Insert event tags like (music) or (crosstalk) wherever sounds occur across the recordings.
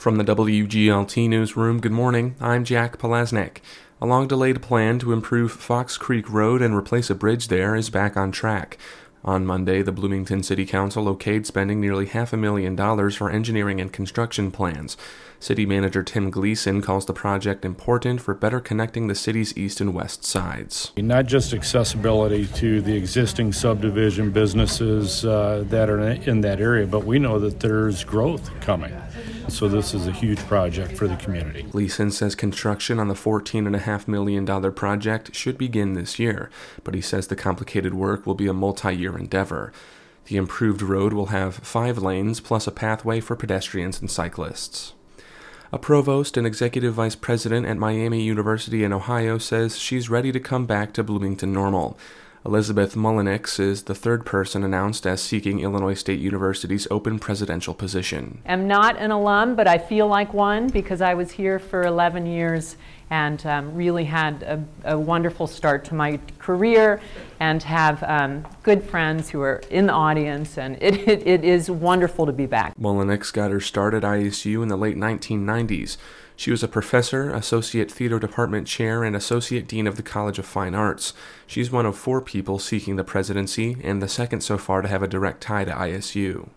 From the WGLT Newsroom, good morning. I'm Jack Podlesnik. A long delayed plan to improve Fox Creek Road and replace a bridge there is back on track. On Monday, the Bloomington City Council okayed spending nearly half a million dollars for engineering and construction plans. City Manager Tim Gleason calls the project important for better connecting the city's east and west sides. Not just accessibility to the existing subdivision businesses uh, that are in that area, but we know that there's growth coming. So this is a huge project for the community. Gleason says construction on the $14.5 million project should begin this year, but he says the complicated work will be a multi year endeavor. The improved road will have five lanes plus a pathway for pedestrians and cyclists. A provost and executive vice president at Miami University in Ohio says she's ready to come back to Bloomington Normal. Elizabeth Mullenix is the third person announced as seeking Illinois State University's open presidential position. I'm not an alum, but I feel like one because I was here for 11 years and um, really had a, a, wonderful start to my career and have um, good friends who are in the audience, and it, (laughs) it, it is wonderful to be back. Mullenix got her start at ISU in the late 1990s. She was a professor, associate theater department chair, and associate dean of the College of Fine Arts. She's one of four people seeking the presidency and the second so far to have a direct tie to ISU.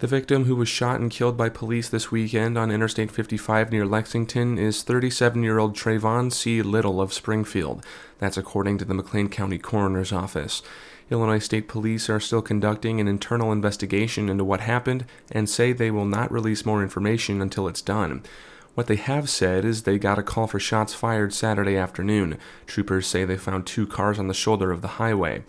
The victim, who was shot and killed by police this weekend on Interstate 55 near Lexington, is 37 year old Trayvon C. Little of Springfield. That's according to the McLean County Coroner's Office. Illinois State Police are still conducting an internal investigation into what happened and say they will not release more information until it's done. What they have said is they got a call for shots fired Saturday afternoon. Troopers say they found two cars on the shoulder of the highway.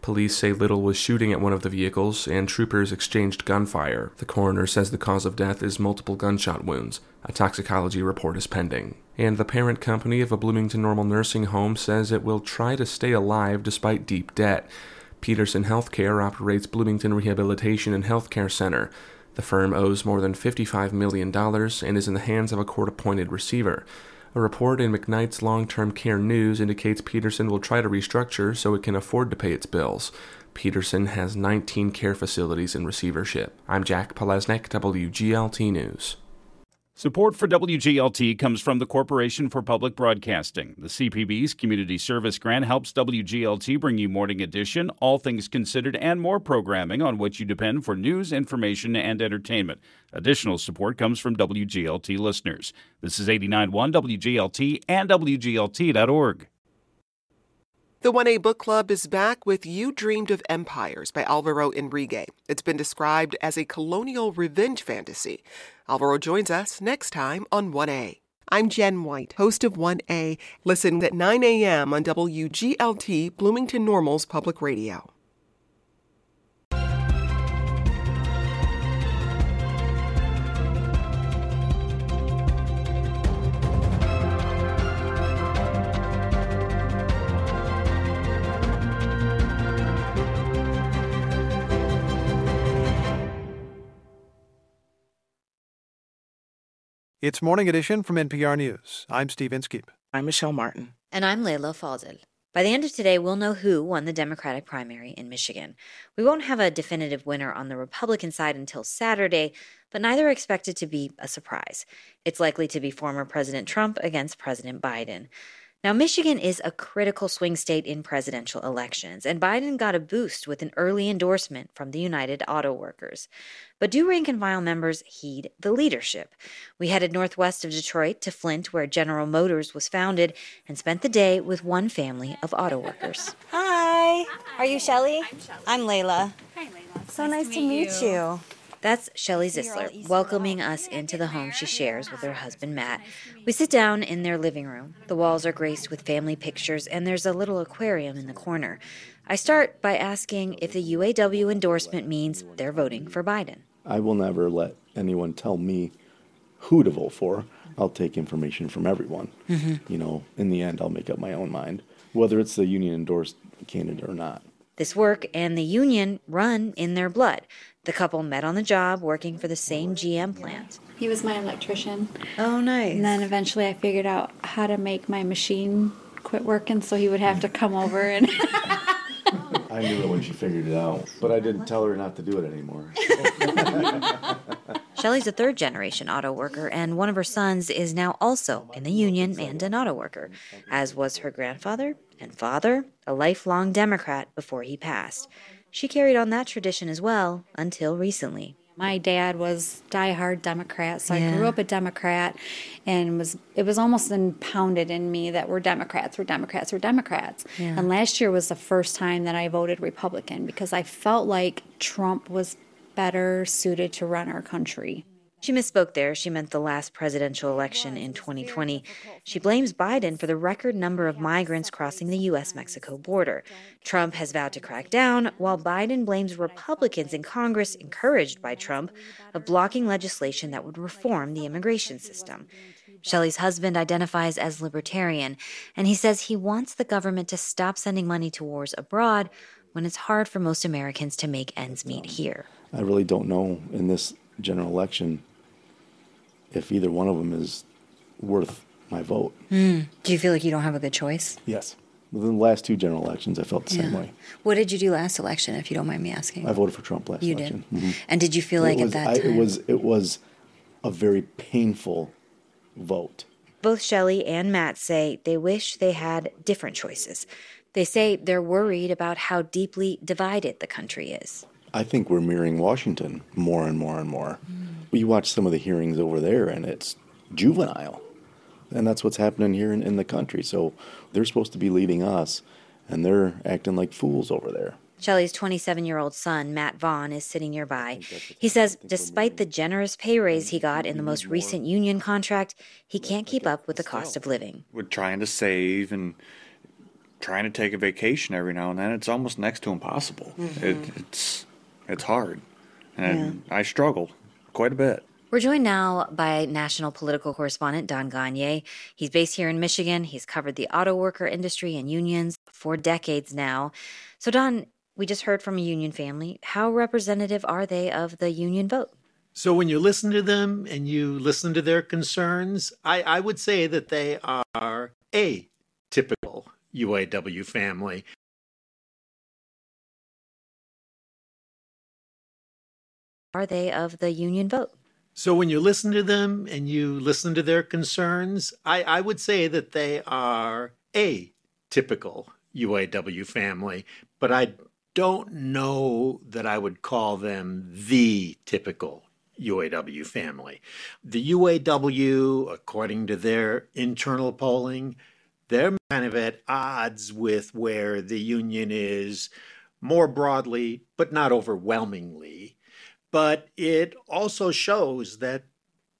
Police say Little was shooting at one of the vehicles, and troopers exchanged gunfire. The coroner says the cause of death is multiple gunshot wounds. A toxicology report is pending. And the parent company of a Bloomington Normal nursing home says it will try to stay alive despite deep debt. Peterson Healthcare operates Bloomington Rehabilitation and Healthcare Center. The firm owes more than $55 million and is in the hands of a court appointed receiver. A report in McKnight's Long Term Care News indicates Peterson will try to restructure so it can afford to pay its bills. Peterson has 19 care facilities in receivership. I'm Jack Podlesnik, WGLT News. Support for WGLT comes from the Corporation for Public Broadcasting. The CPB's Community Service Grant helps WGLT bring you Morning Edition, All Things Considered, and more programming on which you depend for news, information, and entertainment. Additional support comes from WGLT listeners. This is 89.1 WGLT and WGLT.org. The 1A Book Club is back with You Dreamed of Empires by Alvaro Enrigue. It's been described as a colonial revenge fantasy. Alvaro joins us next time on 1A. I'm Jen White, host of 1A. Listen at 9 a.m. on WGLT Bloomington Normal's Public Radio. It's Morning Edition from NPR News. I'm Steve Inskeep. I'm Michelle Martin. And I'm Leila Fadel. By the end of today, we'll know who won the Democratic primary in Michigan. We won't have a definitive winner on the Republican side until Saturday, but neither are expected to be a surprise. It's likely to be former President Trump against President Biden. Now, Michigan is a critical swing state in presidential elections, and Biden got a boost with an early endorsement from the United Auto Workers. But do rank and file members heed the leadership? We headed northwest of Detroit to Flint, where General Motors was founded, and spent the day with one family of auto workers. Hi. Are you Shelly? I'm Shelly. I'm Layla. Hi, Layla. So nice, nice to meet, meet you. you. That's Shelly Zisler welcoming us into the home she shares with her husband Matt. We sit down in their living room. The walls are graced with family pictures, and there's a little aquarium in the corner. I start by asking if the UAW endorsement means they're voting for Biden. I will never let anyone tell me who to vote for. I'll take information from everyone. Mm-hmm. You know, in the end, I'll make up my own mind, whether it's the union endorsed candidate or not. This work and the union run in their blood. The couple met on the job working for the same GM plant. He was my electrician. Oh, nice. And then eventually I figured out how to make my machine quit working so he would have to come over and. (laughs) I knew it when she figured it out, but I didn't tell her not to do it anymore. (laughs) Shelly's a third generation auto worker, and one of her sons is now also in the union and an auto worker, as was her grandfather and father, a lifelong Democrat before he passed. She carried on that tradition as well until recently. My dad was diehard Democrat, so Yeah. I grew up a Democrat, and was it was almost impounded in me that we're Democrats, we're Democrats, we're Democrats. Yeah. And last year was the first time that I voted Republican because I felt like Trump was better suited to run our country. She misspoke there. She meant the last presidential election in 2020. She blames Biden for the record number of migrants crossing the U.S. Mexico border. Trump has vowed to crack down, while Biden blames Republicans in Congress, encouraged by Trump, of blocking legislation that would reform the immigration system. Shelley's husband identifies as libertarian, and he says he wants the government to stop sending money to wars abroad when it's hard for most Americans to make ends meet here. I really don't know in this general election if either one of them is worth my vote. Do you feel like you don't have a good choice? Yes. Within the last two general elections, I felt the same way. What did you do last election, if you don't mind me asking? I voted for Trump last You election. did. Mhm. And did you feel It like was- at that I- time? It was it was a very painful vote. Both Shelley and Matt say they wish they had different choices. They say they're worried about how deeply divided the country is. I think we're mirroring Washington more and more and more. Mm. We watch some of the hearings over there, and it's juvenile. And that's what's happening here in, in the country. So they're supposed to be leading us, and they're acting like fools over there. Shelley's 27 year old son, Matt Vaughn, is sitting nearby. He says despite the generous pay raise he got in the most recent union contract, he can't keep up with the cost of living. We're trying to save and trying to take a vacation every now and then. It's almost next to impossible. Mm-hmm. It, it's it's hard, and I struggled quite a bit. We're joined now by national political correspondent Don Gonyea. He's based here in Michigan. He's covered the auto worker industry and unions for decades now. So, Don, we just heard from a union family. How representative are they of the union vote? So when you listen to them and you listen to their concerns, I, I would say that they are a typical UAW family. Are they of the union vote? So when you listen to them and you listen to their concerns, I, I would say that they are a typical UAW family, but I don't know that I would call them the typical UAW family. The UAW, according to their internal polling, they're kind of at odds with where the union is more broadly, but not overwhelmingly. But it also shows that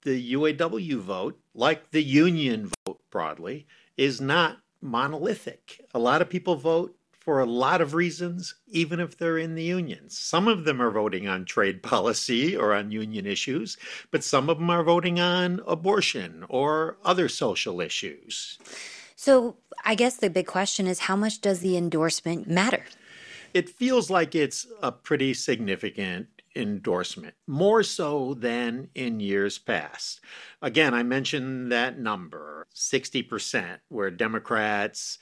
the UAW vote, like the union vote broadly, is not monolithic. A lot of people vote for a lot of reasons, even if they're in the unions. Some of them are voting on trade (laughs) policy or on union issues, but some of them are voting on abortion or other social issues. So, I guess the big question is how much does the endorsement matter? It feels like it's a pretty significant endorsement, more so than in years past. Again, I mentioned that number 60%, where Democrats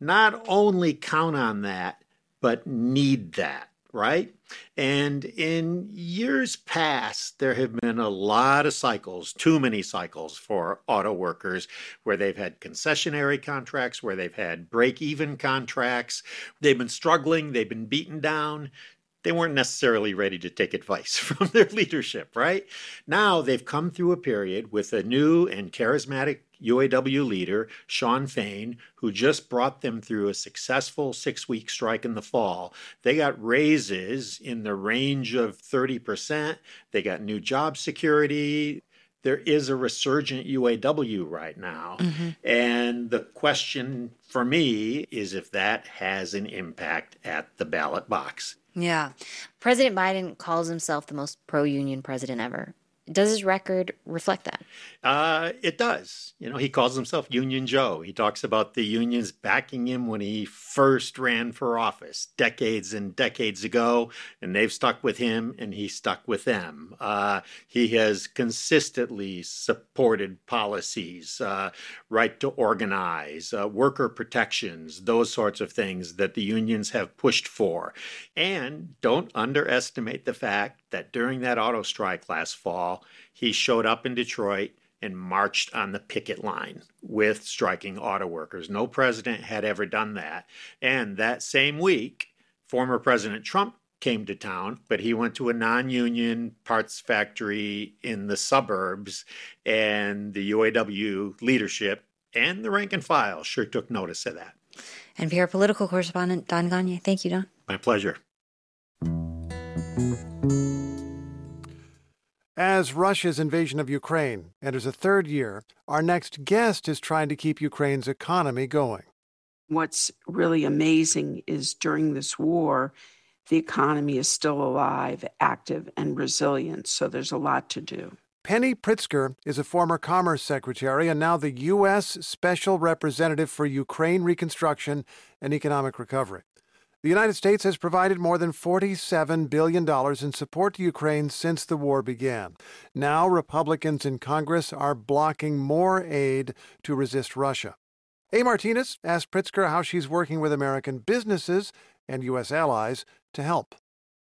not only count on that, but need that, right? And in years past, there have been a lot of cycles, too many cycles for auto workers, where they've had concessionary contracts, where they've had break even contracts. They've been struggling, they've been beaten down. They weren't necessarily ready to take advice (laughs) from their leadership, right? Now they've come through a period with a new and charismatic UAW leader, Shawn Fain, who just brought them through a successful six week strike in the fall. They got raises in the range of 30%. They got new job security. There is a resurgent UAW right now. Mm-hmm. And the question for me is if that has an impact at the ballot box. Yeah. President Biden calls himself the most pro union president ever. Does his record reflect that? Uh, it does. You know, he calls himself Union Joe. He talks about the unions backing him when he first ran for office decades and decades ago, and they've stuck with him and he stuck with them. Uh, he has consistently supported policies, uh, right to organize, uh, worker protections, those sorts of things that the unions have pushed for. And don't underestimate the fact that during that auto strike last fall, he showed up in Detroit and marched on the picket line with striking auto workers. No president had ever done that. And that same week, former President Trump came to town, but he went to a non union parts factory in the suburbs, and the UAW leadership and the rank and file sure took notice of that. NPR political correspondent Don Gonyea. Thank you, Don. My pleasure. As Russia's invasion of Ukraine enters a third year, our next guest is trying to keep Ukraine's economy going. What's really amazing is during this war, the economy is still alive, active, and resilient, so there's a lot to do. Penny Pritzker is a former Commerce Secretary and now the U.S. Special Representative for Ukraine Reconstruction and Economic Recovery. The United States has provided more than $47 billion in support to Ukraine since the war began. Now, Republicans in Congress are blocking more aid to resist Russia. A. Martinez asked Pritzker how she's working with American businesses and U.S. allies to help.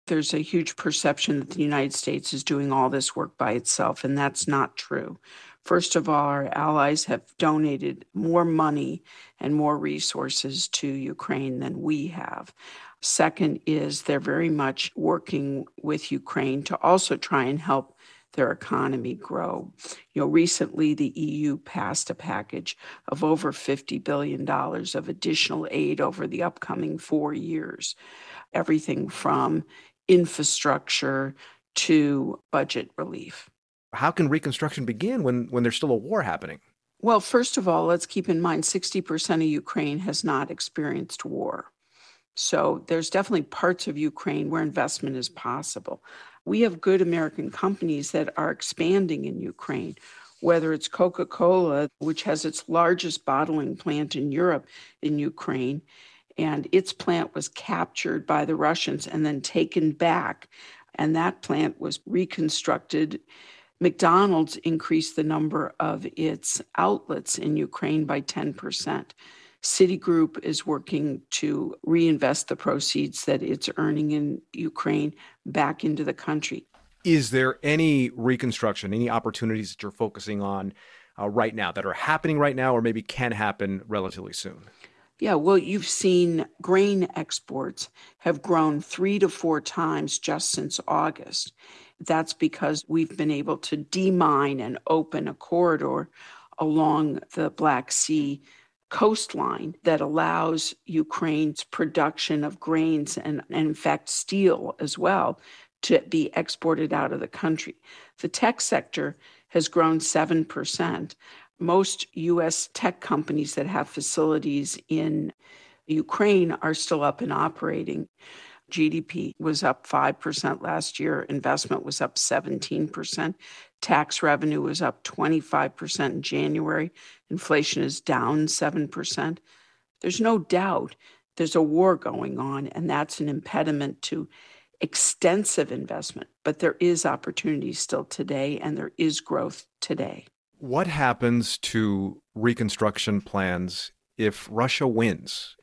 There's a huge perception that the United States is doing all this work by itself, and that's not true. First of all, our allies have donated more money and more resources to Ukraine than we have. Second is they're very much working with Ukraine to also try and help their economy grow. You know, recently the EU passed a package of over $50 billion of additional aid over the upcoming four years. Everything from infrastructure to budget relief how can reconstruction begin when, when there's still a war happening? Well, first of all, let's keep in mind 60% of Ukraine has not experienced war. So there's definitely parts of Ukraine where investment is possible. We have good American companies that are expanding in Ukraine, whether it's Coca Cola, which has its largest bottling plant in Europe in Ukraine, and its plant was captured by the Russians and then taken back. And that plant was reconstructed McDonald's increased the number of its outlets in Ukraine by 10%. Citigroup is working to reinvest the proceeds that it's earning in Ukraine back into the country. Is there any reconstruction, any opportunities that you're focusing on uh, right now that are happening right now or maybe can happen relatively soon? Yeah, well, you've seen grain exports have grown three to four times just since August. That's because we've been able to demine and open a corridor along the Black Sea coastline that allows Ukraine's production of grains and, and, in fact, steel as well to be exported out of the country. The tech sector has grown 7%. Most US tech companies that have facilities in Ukraine are still up and operating. GDP was up 5% last year, investment was up 17%, tax revenue was up 25% in January, inflation is down 7%. There's no doubt there's a war going on, and that's an impediment to extensive investment. But there is opportunity still today, and there is growth today. What happens to reconstruction plans if Russia wins?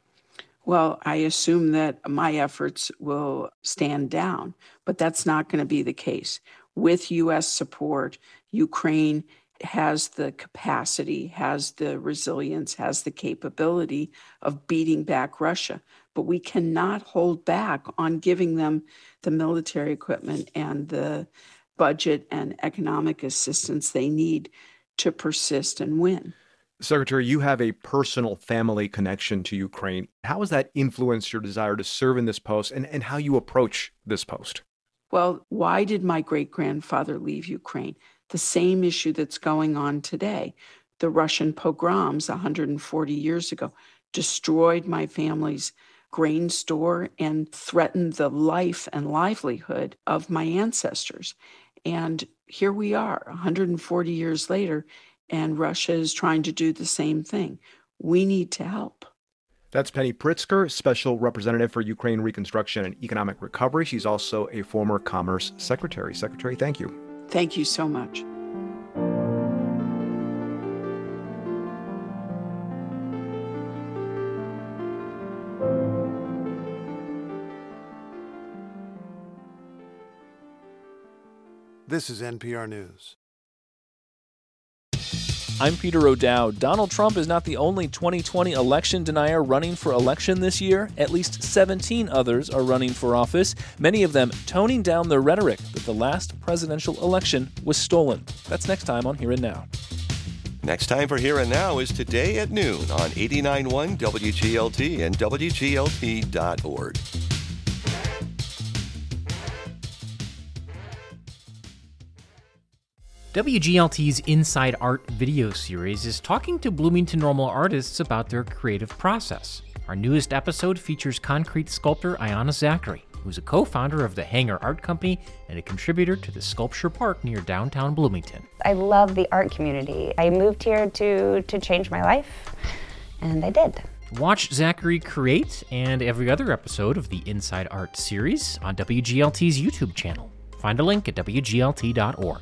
Well, I assume that my efforts will stand down, but that's not going to be the case. With U.S. support, Ukraine has the capacity, has the resilience, has the capability of beating back Russia. But we cannot hold back on giving them the military equipment and the budget and economic assistance they need to persist and win. Secretary, you have a personal family connection to Ukraine. How has that influenced your desire to serve in this post and, and how you approach this post? Well, why did my great grandfather leave Ukraine? The same issue that's going on today. The Russian pogroms 140 years ago destroyed my family's grain store and threatened the life and livelihood of my ancestors. And here we are, 140 years later, and Russia is trying to do the same thing. We need to help. That's Penny Pritzker, Special Representative for Ukraine Reconstruction and Economic Recovery. She's also a former Commerce Secretary. Secretary, thank you. Thank you so much. This is NPR News. I'm Peter O'Dowd. Donald Trump is not the only 2020 election denier running for election this year. At least 17 others are running for office, many of them toning down their rhetoric that the last presidential election was stolen. That's next time on Here and Now. Next time for Here and Now is today at noon on 89.1 WGLT and WGLT.org. WGLT's Inside Art video series is talking to Bloomington Normal artists about their creative process. Our newest episode features concrete sculptor Ayana Zachary, who's a co founder of the Hanger Art Company and a contributor to the Sculpture Park near downtown Bloomington. I love the art community. I moved here to, to change my life, and I did. Watch Zachary create and every other episode of the Inside Art series on WGLT's YouTube channel. Find a link at WGLT.org.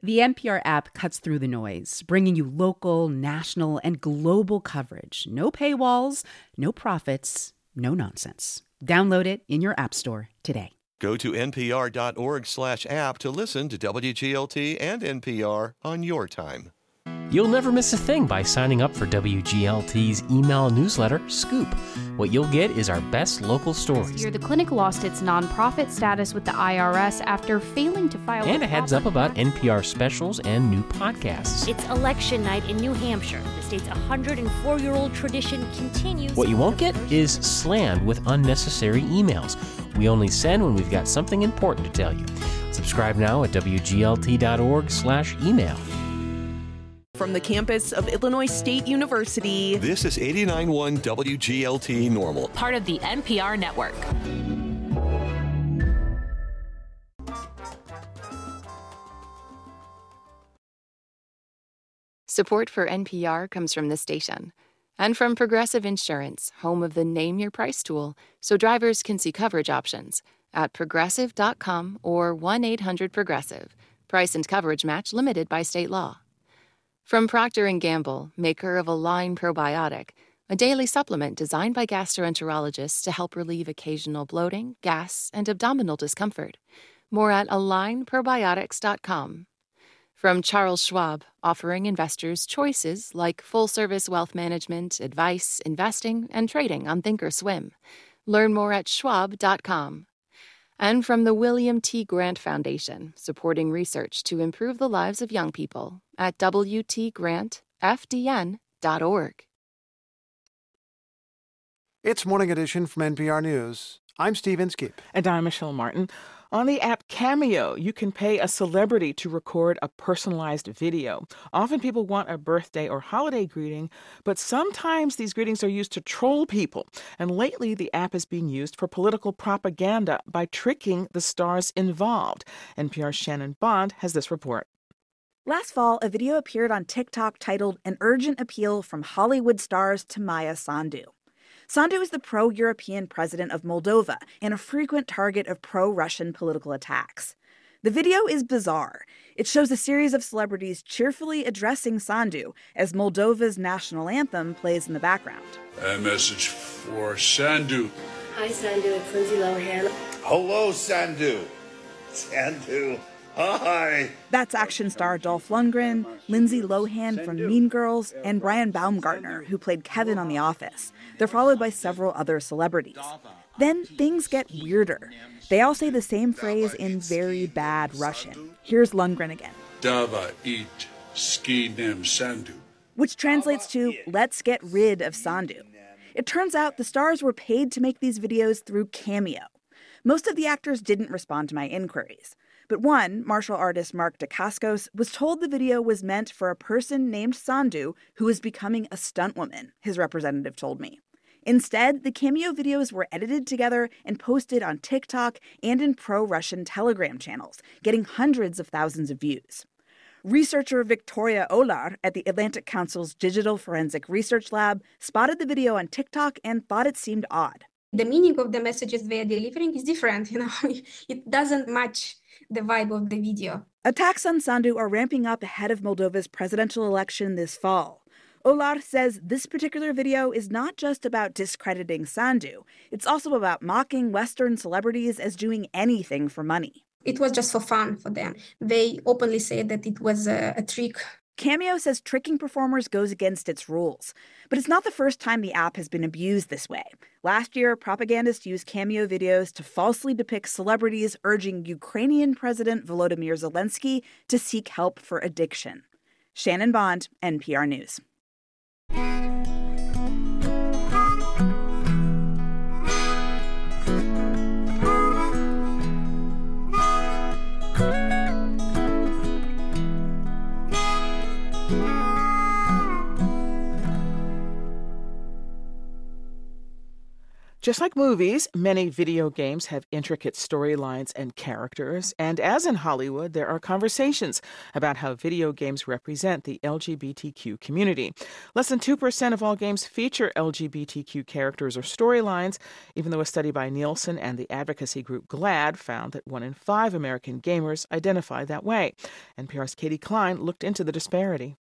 The NPR app cuts through the noise, bringing you local, national, and global coverage. No paywalls, no profits, no nonsense. Download it in your app store today. Go to npr.org slash app to listen to WGLT and NPR on your time. You'll never miss a thing by signing up for WGLT's email newsletter, Scoop. What you'll get is our best local stories. Year, the clinic lost its nonprofit status with the IRS after failing to file and a heads up about NPR specials and new podcasts. It's election night in New Hampshire. The state's 104 year old tradition continues. What you won't get is slammed with unnecessary emails. We only send when we've got something important to tell you. Subscribe now at WGLT.org/email. From the campus of Illinois State University, this is 89.1 WGLT Normal, part of the NPR network. Support for NPR comes from the station and from Progressive Insurance, home of the Name Your Price tool, so drivers can see coverage options at progressive.com or 1 800 Progressive. Price and coverage match limited by state law. From Procter & Gamble, maker of Align Probiotic, a daily supplement designed by gastroenterologists to help relieve occasional bloating, gas, and abdominal discomfort. More at alignprobiotics.com. From Charles Schwab, offering investors choices like full-service wealth management, advice, investing, and trading on Thinkorswim. Learn more at schwab.com and from the William T. Grant Foundation, supporting research to improve the lives of young people at WTGrantFDN.org. It's Morning Edition from NPR News. I'm Steve Inskeep. And I'm Michelle Martin. On the app Cameo, you can pay a celebrity to record a personalized video. Often people want a birthday or holiday greeting, but sometimes these greetings are used to troll people. And lately, the app is being used for political propaganda by tricking the stars involved. NPR's Shannon Bond has this report. Last fall, a video appeared on TikTok titled An Urgent Appeal from Hollywood Stars to Maia Sandu. Sandu is the pro European president of Moldova and a frequent target of pro Russian political attacks. The video is bizarre. It shows a series of celebrities cheerfully addressing Sandu as Moldova's national anthem plays in the background. A message for Sandu. Hi, Sandu. It's Lindsay Lohan. Hello, Sandu. Sandu. Hi. That's action star Dolph Lundgren, Lindsay Lohan from Mean Girls, and Brian Baumgartner, who played Kevin on The Office. They're followed by several other celebrities. Then things get weirder. They all say the same phrase in very bad Russian. Here's Lundgren again. Dava eat ski nem Sandu. Which translates to let's get rid of Sandu. It turns out the stars were paid to make these videos through Cameo. Most of the actors didn't respond to my inquiries. But one, martial artist Mark Dacascos, was told the video was meant for a person named Sandu who was becoming a stuntwoman, his representative told me. Instead, the cameo videos were edited together and posted on TikTok and in pro Russian Telegram channels, getting hundreds of thousands of views. Researcher Victoria Olar at the Atlantic Council's Digital Forensic Research Lab spotted the video on TikTok and thought it seemed odd. The meaning of the messages they are delivering is different, (laughs) you know, it doesn't match the vibe of the video. Attacks on Sandu are ramping up ahead of Moldova's presidential election this fall. Olar says this particular video is not just about discrediting Sandu, it's also about mocking Western celebrities as doing anything for money. It was just for fun for them. They openly said that it was a, a trick. Cameo says tricking performers goes against its rules. But it's not the first time the app has been abused this way. Last year, propagandists used Cameo videos to falsely depict celebrities urging Ukrainian President Volodymyr Zelensky to seek help for addiction. Shannon Bond, NPR News. Just like movies, many video games have intricate storylines and characters. And as in Hollywood, there are conversations about how video games represent the LGBTQ community. Less than 2% of all games feature LGBTQ characters or storylines, even though a study by Nielsen and the advocacy group GLAAD found that one in five American gamers identify that way. NPR's Katie Klein looked into the disparity.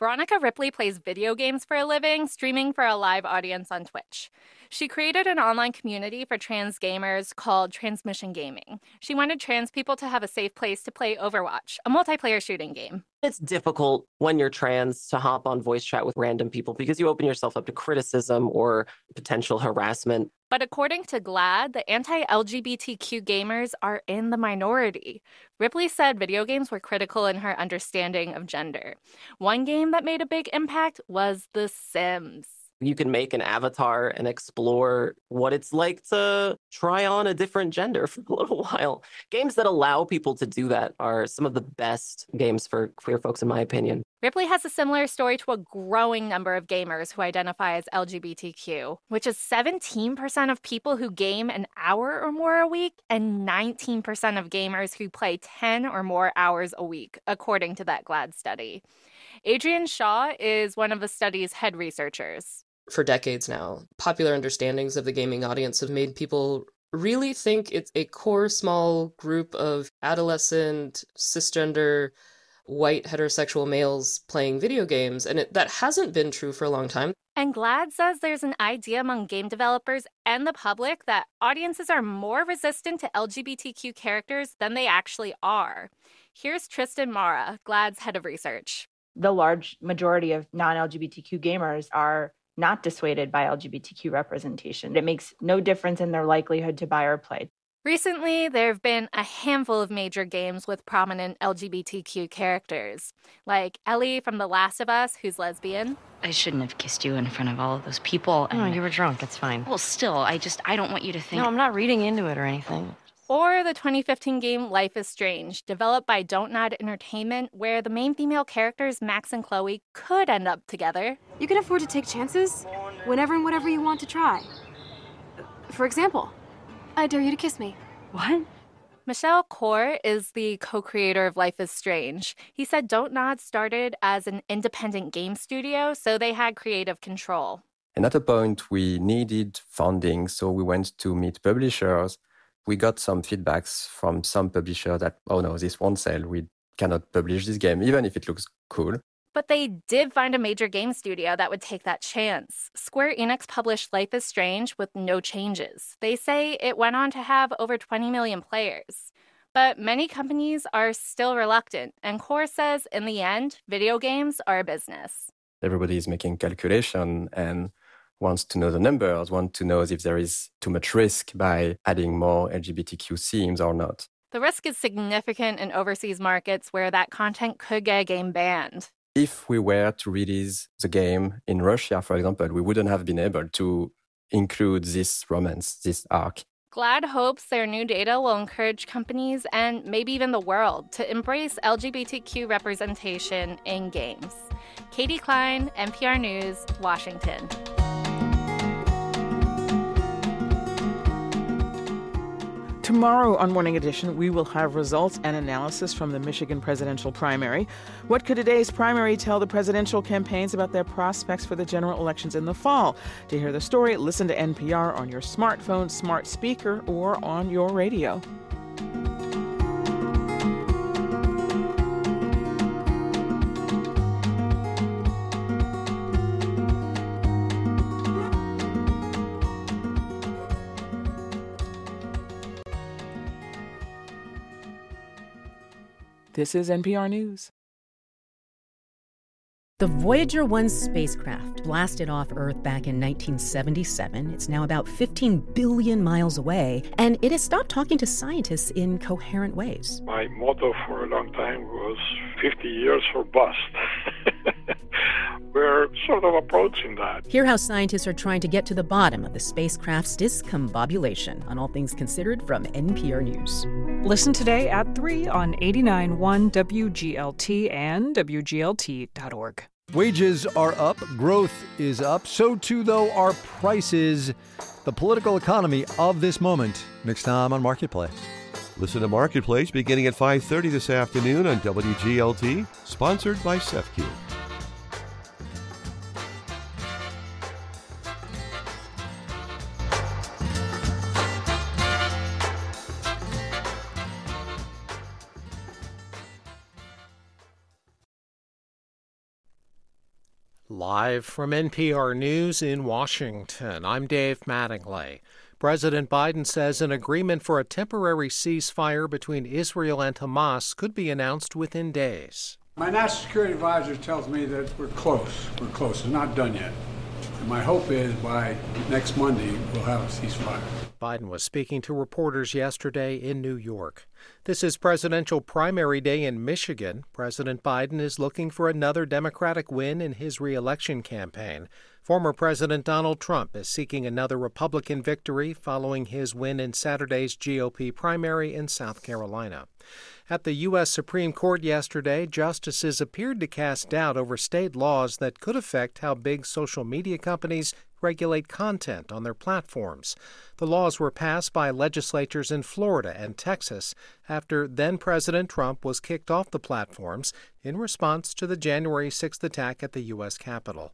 Veronica Ripley plays video games for a living, streaming for a live audience on Twitch. She created an online community for trans gamers called Transmission Gaming. She wanted trans people to have a safe place to play Overwatch, a multiplayer shooting game. It's difficult when you're trans to hop on voice chat with random people because you open yourself up to criticism or potential harassment. But according to GLAAD, the anti LGBTQ gamers are in the minority. Ripley said video games were critical in her understanding of gender. One game that made a big impact was The Sims you can make an avatar and explore what it's like to try on a different gender (laughs) for a little while. Games that allow people to do that are some of the best games for queer folks, in my opinion. Ripley has a similar story to a growing number of gamers who identify as LGBTQ, which is 17% of people who game an hour or more a week and 19% of gamers who play 10 or more hours a week, according to that GLAAD study. Adrienne Shaw is one of the study's head researchers for decades now. Popular understandings of the gaming audience have made people really think it's a core small group of adolescent, cisgender, white heterosexual males playing video games, and it, that hasn't been true for a long time. And GLAAD says there's an idea among game developers and the public that audiences are more resistant to LGBTQ characters than they actually are. Here's Tristan Mara, GLAAD's head of research. The large majority of non LGBTQ gamers are not dissuaded by LGBTQ representation. It makes no difference in their likelihood to buy or play. Recently, there have been a handful of major games with prominent LGBTQ characters, like Ellie from The Last of Us, who's lesbian. I shouldn't have kissed you in front of all of those people. No, you were drunk. It's fine. Well, still, I just, I don't want you to think. No, I'm not reading into it or anything. Or the 2015 game Life is Strange, developed by Don't Nod Entertainment, where the main female characters, Max and Chloe, could end up together. You can afford to take chances whenever and whatever you want to try. For example, I dare you to kiss me. What? Michel Koch is the co creator of Life is Strange. He said Don't Nod started as an independent game studio, so they had creative control. And at a point, we needed funding, so we went to meet publishers. We got some feedbacks from some publishers that, oh no, this won't sell. We cannot publish this game, even if it looks cool. But they did find a major game studio that would take that chance. Square Enix published Life is Strange with no changes. They say it went on to have over 20 million players. But many companies are still reluctant, and Koch says in the end, video games are a business. Everybody is making calculation and wants to know the numbers, wants to know if there is too much risk by adding more LGBTQ themes or not. The risk is significant in overseas markets where that content could get a game banned if we were to release the game in Russia, for example, we wouldn't have been able to include this romance, this arc. GLAAD hopes their new data will encourage companies and maybe even the world to embrace LGBTQ representation in games. Katie Klein, NPR News, Washington. Tomorrow on Morning Edition, we will have results and analysis from the Michigan presidential primary. What could today's primary tell the presidential campaigns about their prospects for the general elections in the fall? To hear the story, listen to NPR on your smartphone, smart speaker, or on your radio. This is NPR News. The Voyager 1 spacecraft blasted off Earth back in 1977. It's now about 15 billion miles away, and it has stopped talking to scientists in coherent ways. My motto for a long time was 50 years for bust. (laughs) We're sort of approaching that. Hear how scientists are trying to get to the bottom of the spacecraft's discombobulation on All Things Considered from NPR News. Listen today at 3 on 89.1 WGLT and WGLT.org. Wages are up, growth is up, so too, though, are prices. The political economy of this moment. Next time on Marketplace. Listen to Marketplace beginning at 5:30 this afternoon on WGLT, sponsored by CEFCU. Live from NPR News in Washington, I'm Dave Mattingly. President Biden says an agreement for a temporary ceasefire between Israel and Hamas could be announced within days. My national security advisor tells me that we're close. We're close. It's not done yet. And my hope is by next Monday, we'll have a ceasefire. Biden was speaking to reporters yesterday in New York. This is presidential primary day in Michigan. President Biden is looking for another Democratic win in his reelection campaign. Former President Donald Trump is seeking another Republican victory following his win in Saturday's GOP primary in South Carolina. At the U.S. Supreme Court yesterday, justices appeared to cast doubt over state laws that could affect how big social media companies regulate content on their platforms. The laws were passed by legislatures in Florida and Texas after then President Trump was kicked off the platforms in response to the January 6th attack at the U.S. Capitol.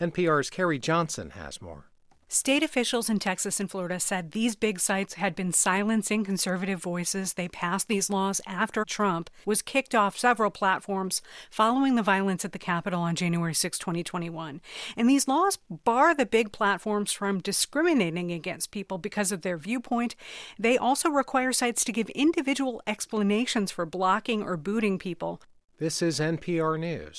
NPR's Carrie Johnson has more. State officials in Texas and Florida said these big sites had been silencing conservative voices. They passed these laws after Trump was kicked off several platforms following the violence at the Capitol on January 6, 2021. And these laws bar the big platforms from discriminating against people because of their viewpoint. They also require sites to give individual explanations for blocking or booting people. This is NPR News.